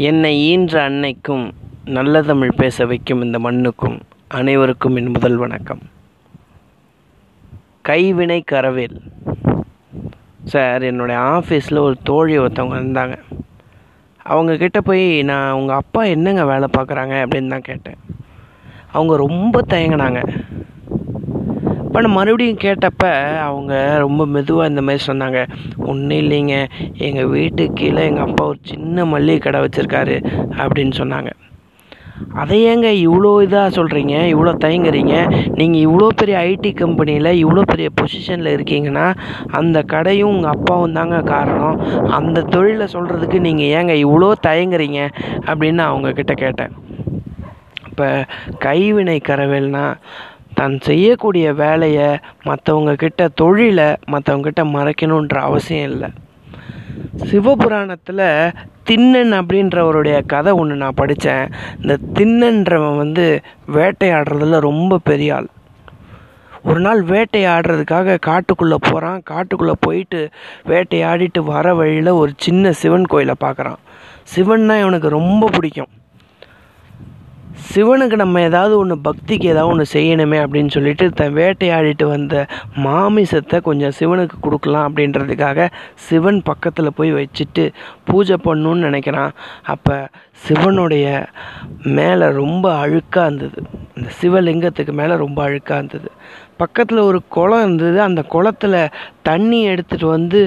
என்னை ஈன்ற அன்னைக்கும் நல்ல தமிழ் பேச வைக்கும் இந்த மண்ணுக்கும் அனைவருக்கும் என் முதல் வணக்கம். கைவினை கரவேல். சார் என்னுடைய ஆஃபீஸில் ஒரு தோழி ஒருத்தவங்க இருந்தாங்க. அவங்க கிட்ட போய் நான் உங்கள் அப்பா என்னங்க வேலை பார்க்குறாங்க அப்படின்னு தான் கேட்டேன். அவங்க ரொம்ப தயங்கினாங்க. இப்போ நான் மறுபடியும் கேட்டப்ப அவங்க ரொம்ப மெதுவாக இந்த மாதிரி சொன்னாங்க. ஒன்றும் இல்லைங்க. எங்கள் வீட்டுக்கு கீழே எங்கள் அப்பா ஒரு சின்ன மல்லிகை கடை வச்சுருக்காரு அப்படின்னு சொன்னாங்க. அதை ஏங்க இவ்வளோ இதாக சொல்கிறீங்க இவ்வளோ தயங்குறீங்க? நீங்கள் இவ்வளோ பெரிய ஐடி கம்பெனியில் இவ்வளோ பெரிய பொசிஷனில் இருக்கீங்கன்னா அந்த கடையும் உங்கள் அப்பாவும் தாங்க காரணம். அந்த தொழிலை சொல்கிறதுக்கு நீங்கள் ஏங்க இவ்வளோ தயங்குறீங்க? அப்படின்னு நான் அவங்கக்கிட்ட கேட்டேன். இப்போ கைவினை கரவேல்னால் தான் செய்யக்கூடிய வேலையை மற்றவங்க கிட்ட தொழிலை மற்றவங்கக்கிட்ட மறைக்கணுன்ற அவசியம் இல்லை. சிவபுராணத்தில் திண்ணன் அப்படின்றவருடைய கதை ஒன்று நான் படித்தேன் இந்த திண்ணன்றவன் வந்து வேட்டையாடுறதுல ரொம்ப பெரிய ஆள். ஒரு நாள் வேட்டையாடுறதுக்காக காட்டுக்குள்ளே போகிறான் காட்டுக்குள்ளே போயிட்டு வேட்டையாடிட்டு வர வழியில் ஒரு சின்ன சிவன் கோயிலை பார்க்குறான். சிவன்னா இவனுக்கு ரொம்ப பிடிக்கும். சிவனுக்கு நம்ம ஏதாவது ஒன்று பக்திக்கு ஏதாவது ஒன்று செய்யணுமே அப்படின்னு சொல்லிட்டு தன் வேட்டையாடிட்டு வந்த மாமிசத்தை கொஞ்சம் சிவனுக்கு கொடுக்கலாம் அப்படின்றதுக்காக சிவன் பக்கத்தில் போய் வச்சுட்டு பூஜை பண்ணணுன்னு நினைக்கிறான். அப்போ சிவனுடைய மேலே ரொம்ப அழுக்காக இருந்தது. அந்த சிவலிங்கத்துக்கு மேலே ரொம்ப அழுக்காக இருந்தது. பக்கத்தில் ஒரு குளம் இருந்தது. அந்த குளத்துல தண்ணி எடுத்துகிட்டு வந்து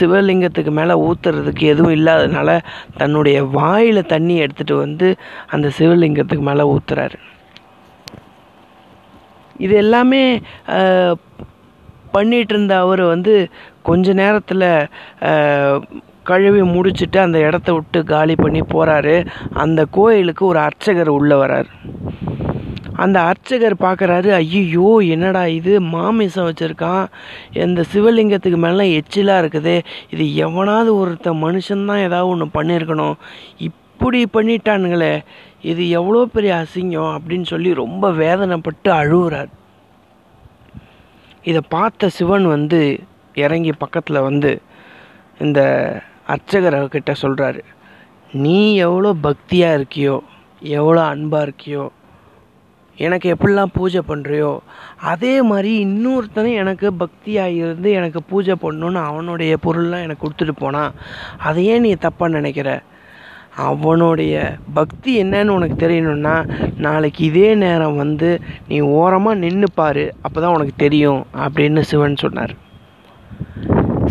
சிவலிங்கத்துக்கு மேலே ஊற்றுறதுக்கு எதுவும் இல்லாததுனால தன்னுடைய வாயில் தண்ணி எடுத்துகிட்டு வந்து அந்த சிவலிங்கத்துக்கு மேலே ஊற்றுறாரு இது எல்லாமே பண்ணிகிட்டு இருந்த அவர் வந்து கொஞ்ச நேரத்தில் கழுவி முடிச்சுட்டு அந்த இடத்த விட்டு காலி பண்ணி போகிறாரு அந்த கோயிலுக்கு ஒரு அர்ச்சகர் உள்ளே வரார். அந்த அர்ச்சகர் பார்க்குறாரு ஐயோ என்னடா இது? மாமிசம் வச்சுருக்கான். இந்த சிவலிங்கத்துக்கு மேலே எச்சிலாக இருக்குது. இது எவனாவது ஒருத்த மனுஷன்தான் ஏதாவது ஒன்று பண்ணியிருக்கணும் இப்படி பண்ணிட்டானுங்களே. இது எவ்வளோ பெரிய அசிங்கம்? அப்படின்னு சொல்லி ரொம்ப வேதனைப்பட்டு அழுகுறார் இதை பார்த்த சிவன் வந்து இறங்கி பக்கத்தில் வந்து இந்த அர்ச்சகர்கிட்ட சொல்கிறாரு நீ எவ்வளோ பக்தியாக இருக்கியோ எவ்வளோ அன்பாக இருக்கியோ எனக்கு எப்படிலாம் பூஜை பண்ணுறியோ அதே மாதிரி இன்னொருத்தனும் எனக்கு பக்தியாக இருந்து எனக்கு பூஜை பண்ணணுன்னு அவனுடைய பொருள்லாம் எனக்கு கொடுத்துட்டு போனான் அதையே நீ தப்பாக நினைக்கிற? அவனுடைய பக்தி என்னன்னு உனக்கு தெரியணும்னா நாளைக்கு இதே நேரம் வந்து நீ ஓரமாக நின்று பாரு அப்போ தான் உனக்கு தெரியும் அப்படின்னு சிவன் சொன்னார்.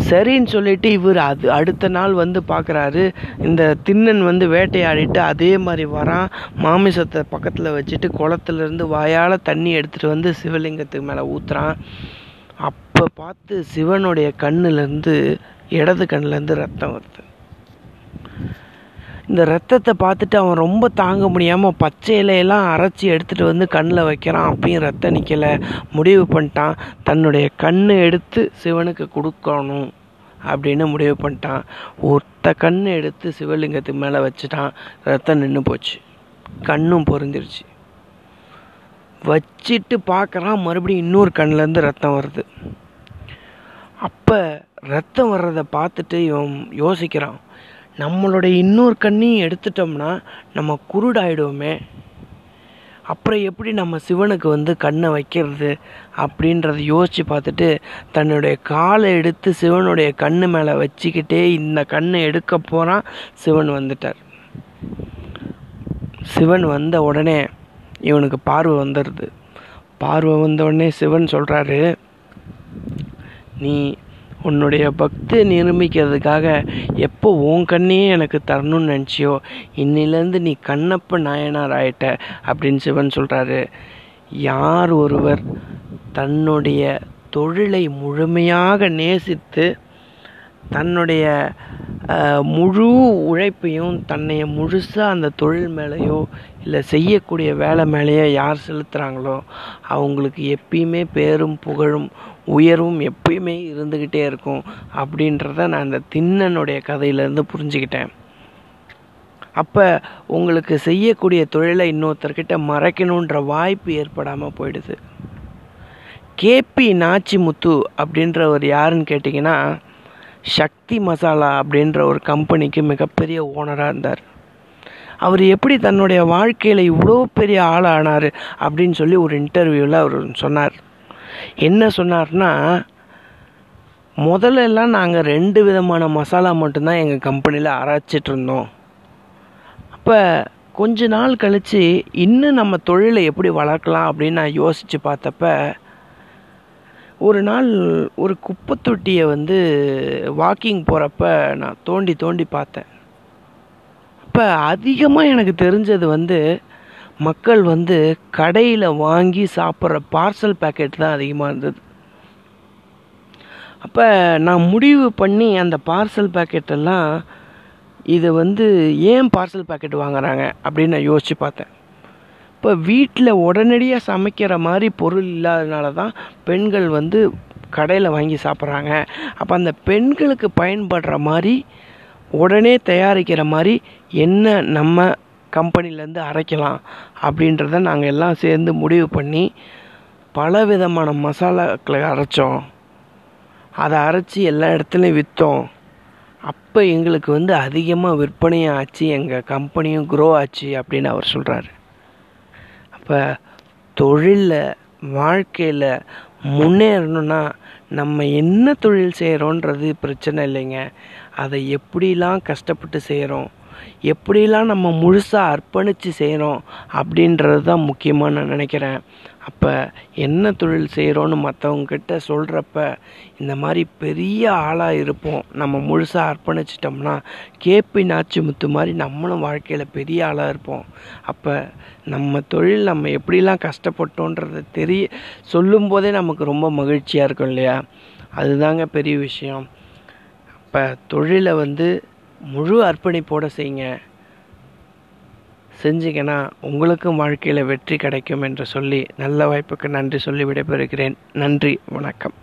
சரின்னு சொல்லிட்டு இவர் அது அடுத்த நாள் வந்து பார்க்குறாரு இந்த திண்ணன் வந்து வேட்டையாடிட்டு அதே மாதிரி வரான். மாமிசத்தை பக்கத்தில் வச்சுட்டு குளத்துலேருந்து வாயால் தண்ணி எடுத்துகிட்டு வந்து சிவலிங்கத்துக்கு மேலே ஊற்றுறான் அப்போ பார்த்து சிவனுடைய கண்ணுலேருந்து இடது கண்ணுலேருந்து ரத்தம் வருது. இந்த ரத்தத்தை பார்த்துட்டு அவன் ரொம்ப தாங்க முடியாமல் பச்சை இலையெல்லாம் அரைச்சி எடுத்துகிட்டு வந்து கண்ணில் வைக்கிறான். அப்பயும் ரத்தம் நிற்கலை முடிவு பண்ணிட்டான். தன்னுடைய கண்ணு எடுத்து சிவனுக்கு கொடுக்கணும் அப்படின்னு முடிவு பண்ணிட்டான். ஒருத்த கண்ணை எடுத்து சிவலிங்கத்துக்கு மேலே வச்சுட்டான். ரத்தம் நின்று போச்சு. கண்ணும் பொருந்திருச்சு. வச்சிட்டு பார்க்குறான். மறுபடியும் இன்னொரு கண்ணிலேருந்து ரத்தம் வருது. அப்போ ரத்தம் வர்றதை பார்த்துட்டு இவன் யோசிக்கிறான். நம்மளுடைய இன்னொரு கண்ணையும் எடுத்துட்டோம்னா நம்ம குருடாயிடுவோமே. அப்புறம் எப்படி நம்ம சிவனுக்கு வந்து கண்ணை வைக்கிறது அப்படின்றத யோசித்து பார்த்துட்டு தன்னுடைய காலை எடுத்து சிவனுடைய கண்ணு மேலே வச்சுக்கிட்டே இந்த கண்ணை எடுக்க போகிறான் சிவன் வந்துட்டார். சிவன் வந்த உடனே இவனுக்கு பார்வை வந்துடுது. பார்வை வந்த உடனே சிவன் சொல்கிறாரு நீ உன்னுடைய பக்தி நிரூபிக்கிறதுக்காக எப்போ உன் கண்ணையே எனக்கு தரணும்னு நினச்சியோ இன்னிலேருந்து நீ கண்ணப்ப நாயனார் ஆயிட்ட அப்படின்னு சிவன் சொல்கிறாரு யார் ஒருவர் தன்னுடைய தொழிலை முழுமையாக நேசித்து தன்னுடைய முழு உழைப்பையும் தன்னைய முழுசாக அந்த தொழில் மேலேயோ இல்லை செய்யக்கூடிய வேலை மேலேயோ யார் செலுத்துகிறாங்களோ அவங்களுக்கு எப்பயுமே பேரும் புகழும் உயர்வும் எப்பயுமே இருந்துக்கிட்டே இருக்கும் அப்படின்றத நான் இந்த திண்ணனுடைய கதையிலேருந்து புரிஞ்சுக்கிட்டேன். அப்போ உங்களுக்கு செய்யக்கூடிய தொழிலை இன்னொருத்தர்கிட்ட மறைக்கணுன்ற வாய்ப்பு ஏற்படாமல் போயிடுது. கேபி நாச்சிமுத்து அப்படின்றவர் யாருன்னு கேட்டிங்கன்னா சக்தி மசாலா அப்படின்ற ஒரு கம்பெனிக்கு மிகப்பெரிய ஓனராக இருந்தார். அவர் எப்படி தன்னுடைய வாழ்க்கையில் இவ்வளோ பெரிய ஆளானார் அப்படின்னு சொல்லி ஒரு இன்டர்வியூவில் அவர் சொன்னார். என்ன சொன்னார்னா முதல்ல எல்லாம் நாங்கள் ரெண்டு விதமான மசாலா மட்டும்தான் எங்கள் கம்பெனியில் அரைச்சிட்டு இருந்தோம். அப்போ கொஞ்ச நாள் கழித்து இன்னும் நம்ம தொழிலை எப்படி வளர்க்கலாம் அப்படின்னு நான் யோசித்து பார்த்தப்ப ஒரு நாள் ஒரு குப்பை தொட்டியை வந்து வாக்கிங் போகிறப்ப நான் தோண்டி தோண்டி பார்த்தேன். அப்போ அதிகமாக எனக்கு தெரிஞ்சது வந்து மக்கள் வந்து கடையில் வாங்கி சாப்பிட்ற பார்சல் பேக்கெட் தான் அதிகமாக இருந்தது. அப்போ நான் முடிவு பண்ணி அந்த பார்சல் பேக்கெட்டெல்லாம் இதை வந்து ஏன் பார்சல் பேக்கெட் வாங்குறாங்க அப்படின்னு நான் யோசித்து பார்த்தேன். இப்போ வீட்டில் உடனடியாக சமைக்கிற மாதிரி பொருள் இல்லாதனால தான் பெண்கள் வந்து கடையில் வாங்கி சாப்பிட்றாங்க. அப்போ அந்த பெண்களுக்கு பயன்படுற மாதிரி உடனே தயாரிக்கிற மாதிரி என்ன நம்ம கம்பெனிலேருந்து அரைக்கலாம் அப்படின்றத நாங்கள் எல்லாம் சேர்ந்து முடிவு பண்ணி பல விதமான மசாலாக்களை அரைச்சோம். அதை அரைச்சி எல்லா இடத்துலையும் விற்றோம் அப்போ எங்களுக்கு வந்து அதிகமாக விற்பனையும் ஆச்சு எங்கள் கம்பெனியும் க்ரோ ஆச்சு அப்படின்னு அவர் சொல்கிறாரு இப்போ தொழிலில் வாழ்க்கையில் முன்னேறணும்னா நம்ம என்ன தொழில் செய்கிறோன்றது பிரச்சனை இல்லைங்க. அதை எப்படிலாம் கஷ்டப்பட்டு செய்கிறோம் எப்படிலாம் நம்ம முழுசாக அர்ப்பணித்து செய்கிறோம் அப்படின்றது தான் முக்கியமாக நான் நினைக்கிறேன். அப்போ என்ன தொழில் செய்கிறோன்னு மற்றவங்கக்கிட்ட சொல்கிறப்ப இந்த மாதிரி பெரிய ஆளாக இருப்போம். நம்ம முழுசாக அர்ப்பணிச்சிட்டோம்னா கேபி நாச்சிமுத்து மாதிரி நம்மளும் வாழ்க்கையில் பெரிய ஆளாக இருப்போம். அப்போ நம்ம தொழில் நம்ம எப்படிலாம் கஷ்டப்பட்டோன்றதை தெரிய சொல்லும்போதே நமக்கு ரொம்ப மகிழ்ச்சியாக இருக்கும் இல்லையா? அதுதாங்க பெரிய விஷயம். அப்போ தொழிலை வந்து முழு அர்ப்பணிப்போடு செய்யுங்க. செஞ்சீங்கன்னா உங்களுக்கும் வாழ்க்கையில் வெற்றி கிடைக்கும் என்று சொல்லி நல்ல வாய்ப்புக்கு நன்றி சொல்லி விடைபெறுகிறேன். நன்றி வணக்கம்.